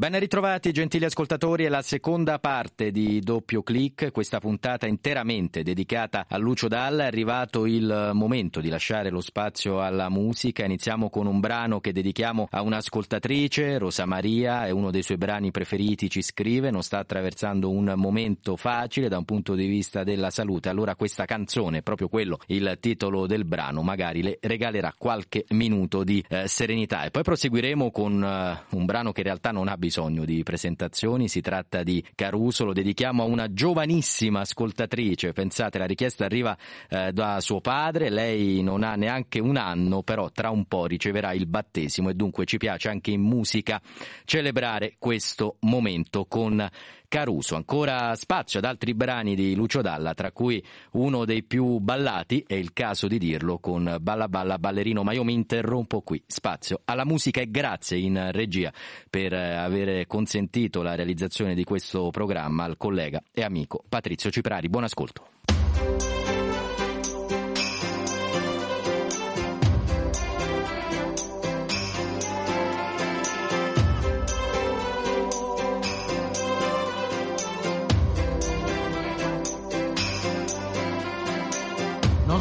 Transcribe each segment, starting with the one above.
Ben ritrovati gentili ascoltatori, è la seconda parte di Doppio Clic, questa puntata interamente dedicata a Lucio Dalla. È arrivato il momento di lasciare lo spazio alla musica. Iniziamo con un brano che dedichiamo a un'ascoltatrice, Rosa Maria, è uno dei suoi brani preferiti, ci scrive, non sta attraversando un momento facile da un punto di vista della salute. Allora questa canzone, proprio quello, il titolo del brano, magari le regalerà qualche minuto di eh, serenità. E poi proseguiremo con eh, un brano che in realtà non ha bisogno bisogno di presentazioni, si tratta di Caruso, lo dedichiamo a una giovanissima ascoltatrice, pensate la richiesta arriva eh, da suo padre, lei non ha neanche un anno, però tra un po' riceverà il battesimo e dunque ci piace anche in musica celebrare questo momento con Caruso. Ancora spazio ad altri brani di Lucio Dalla, tra cui uno dei più ballati, è il caso di dirlo, con Balla Balla Ballerino, ma io mi interrompo qui. Spazio alla musica e grazie in regia per eh, aver consentito la realizzazione di questo programma al collega e amico Patrizio Ciprari. Buon ascolto.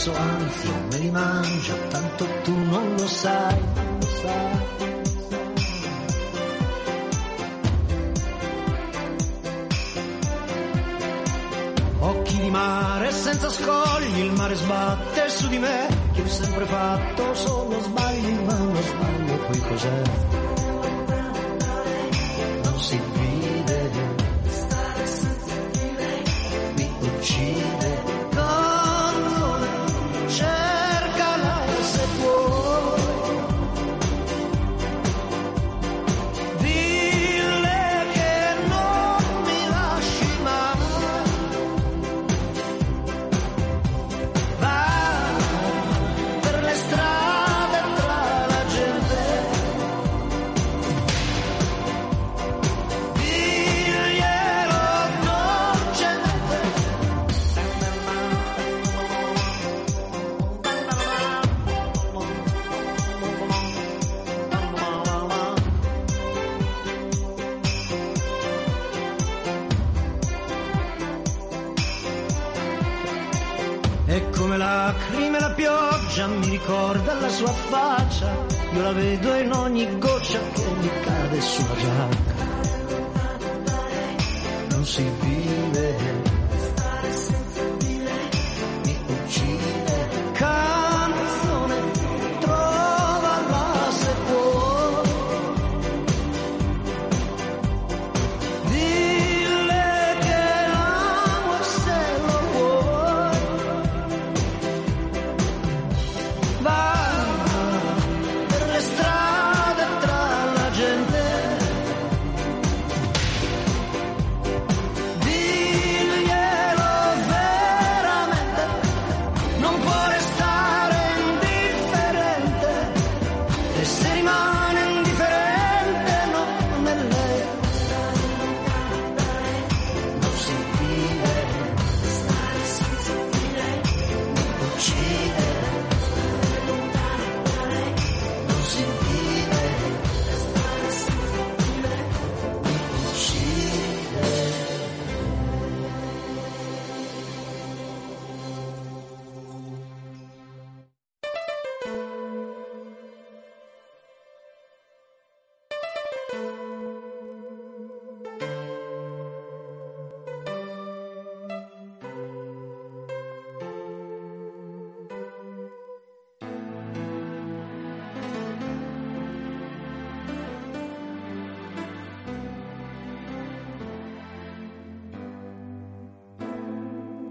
Adesso anzi me li mangio, tanto tu non lo sai, non lo sai. Occhi di mare senza scogli, il mare sbatte su di me, che ho sempre fatto solo sbagli, ma uno sbaglio poi cos'è? La vedo in ogni goccia che mi cade sulla giacca. Non si vive,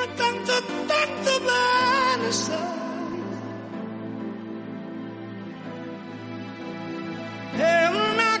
Ma tanto, tanto bene sai. È una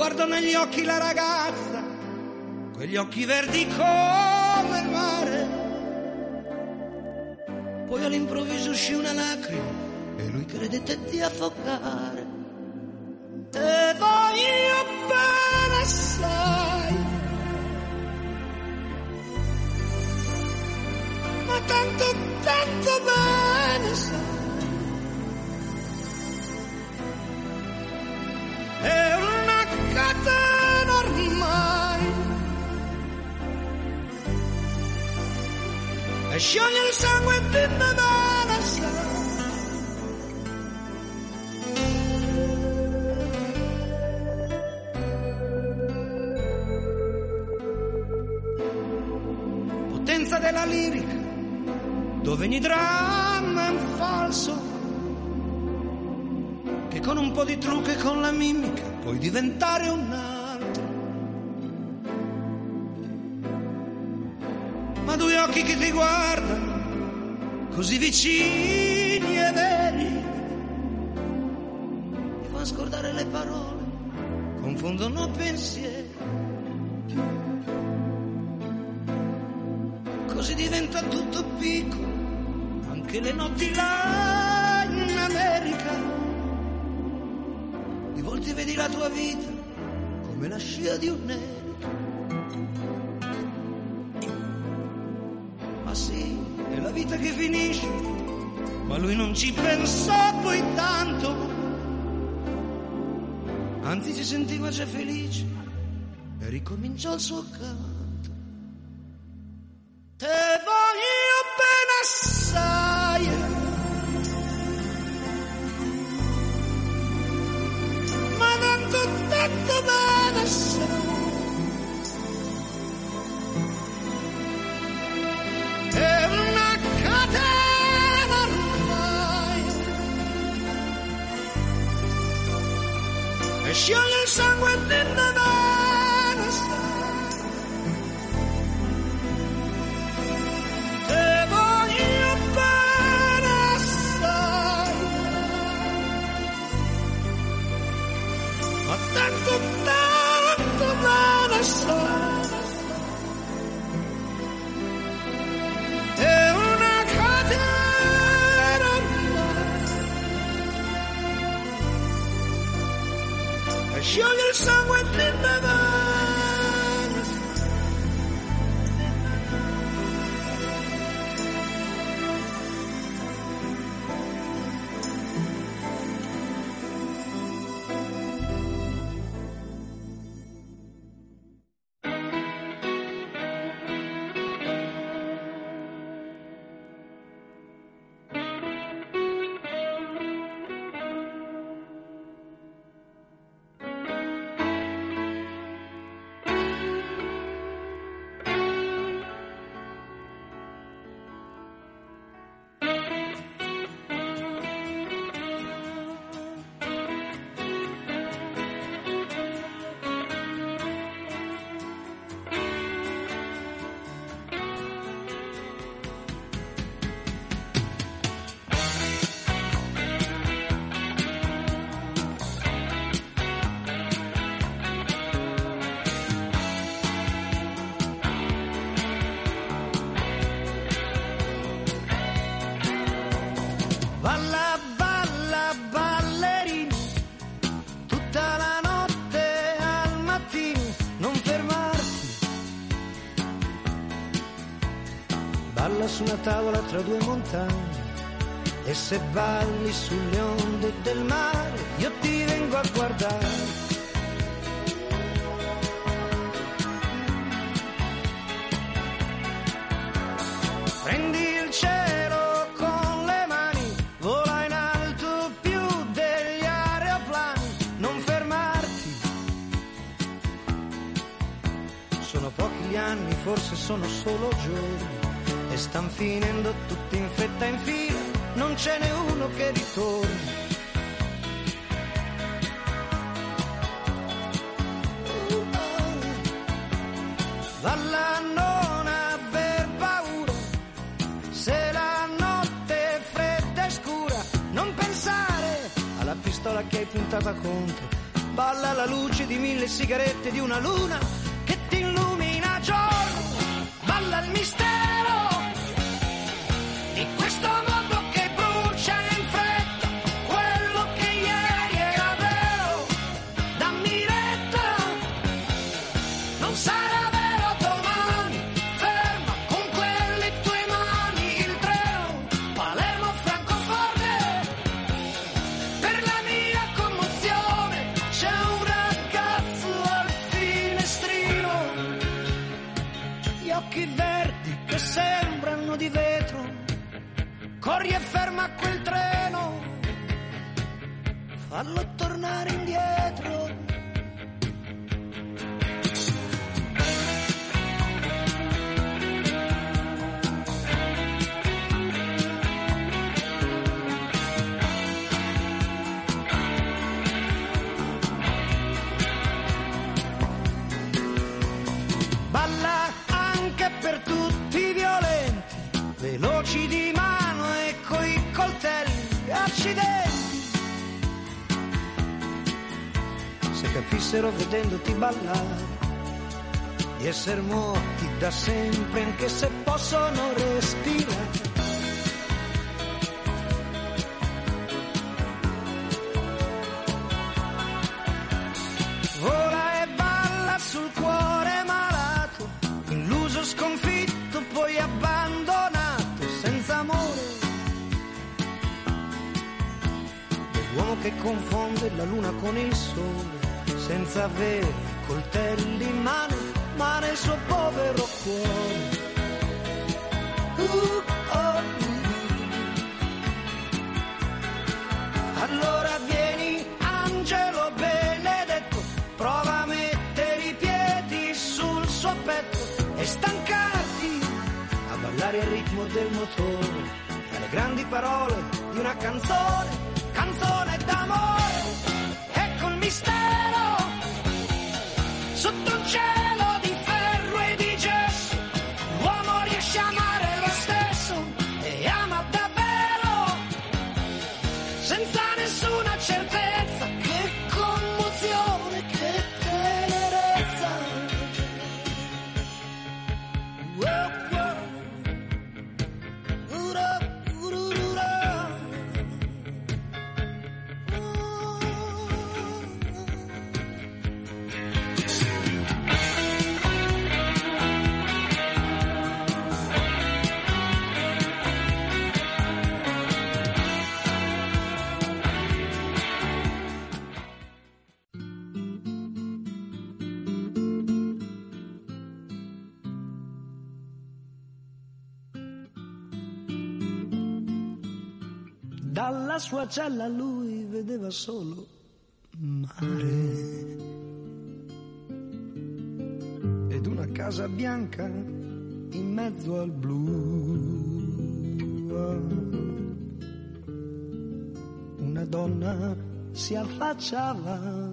Guardò negli occhi la ragazza, quegli occhi verdi come il mare. Poi all'improvviso uscì una lacrima e lui credette di affogare. Scioglie il sangue Nadal sai. Potenza della lirica, dove ogni dramma è un falso che con un po' di trucco e con la mimica puoi diventare un altro. Occhi che ti guardano, così vicini e veri, ti fanno scordare le parole, confondono pensieri. Così diventa tutto piccolo, anche le notti là in America di volte vedi la tua vita come la scia di un'elica. Ma vita che finisce, ma lui non ci pensò poi tanto. Anzi si sentiva già felice e ricominciò il suo canto. Su una tavola tra due montagne e se balli sulle onde del mare io ti vengo a guardare. Prendi il cielo con le mani, vola in alto più degli aeroplani, non fermarti. Sono pochi gli anni, forse sono solo giorni, stan finendo tutti in fretta in fila, non ce n'è uno che ritorni. Valla non aver paura, se la notte è fredda e scura, non pensare alla pistola che hai puntata contro. Balla alla luce di mille sigarette di una luna che ti illumina giorno. Balla il mistero tornare indietro. Balla anche per tutti i violenti, veloci di mano e coi coltelli, accidenti. Capissero vedendoti ballare, di essere morti da sempre anche se possono respirare. Vola e balla sul cuore malato, illuso, sconfitto, poi abbandonato, senza amore. L'uomo che confonde la luna con il sole, senza avere coltelli in mano, ma nel suo povero cuore. Uh, oh, uh. Allora vieni, angelo benedetto, prova a mettere i piedi sul suo petto e stancarti a ballare il ritmo del motore, alle grandi parole di una canzone, canzone d'amore. Ecco il mistero, senza nessuna Dalla sua cella lui vedeva solo mare ed una casa bianca in mezzo al blu. Una donna si affacciava,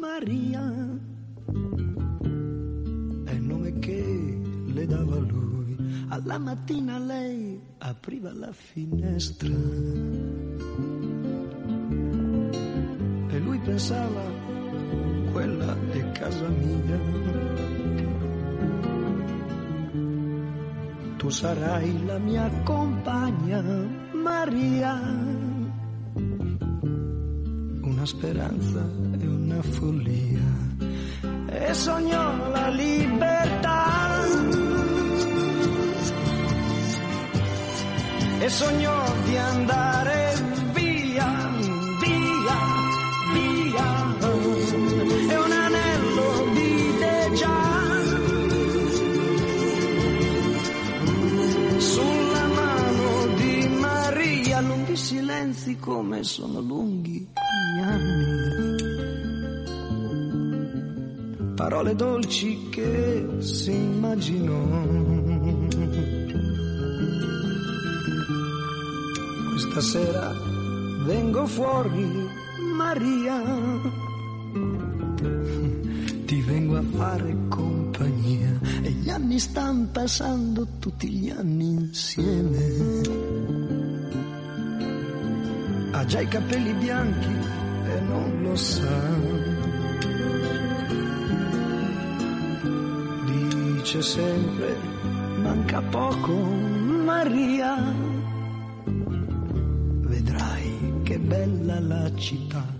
Maria, è il nome che le lui. Alla mattina lei apriva la finestra e lui pensava, quella è casa mia. Tu sarai la mia compagna, Maria. Una speranza e una follia. E sognò la libertà. E sognò di andare via, via, via. E un anello vide già sulla mano di Maria lunghi silenzi come sono lunghi gli anni. Parole dolci che si immaginò. Stasera vengo fuori, Maria. Ti vengo a fare compagnia e gli anni stanno passando tutti gli anni insieme. Ha già i capelli bianchi e non lo sa. Dice sempre, manca poco, Maria bella la città.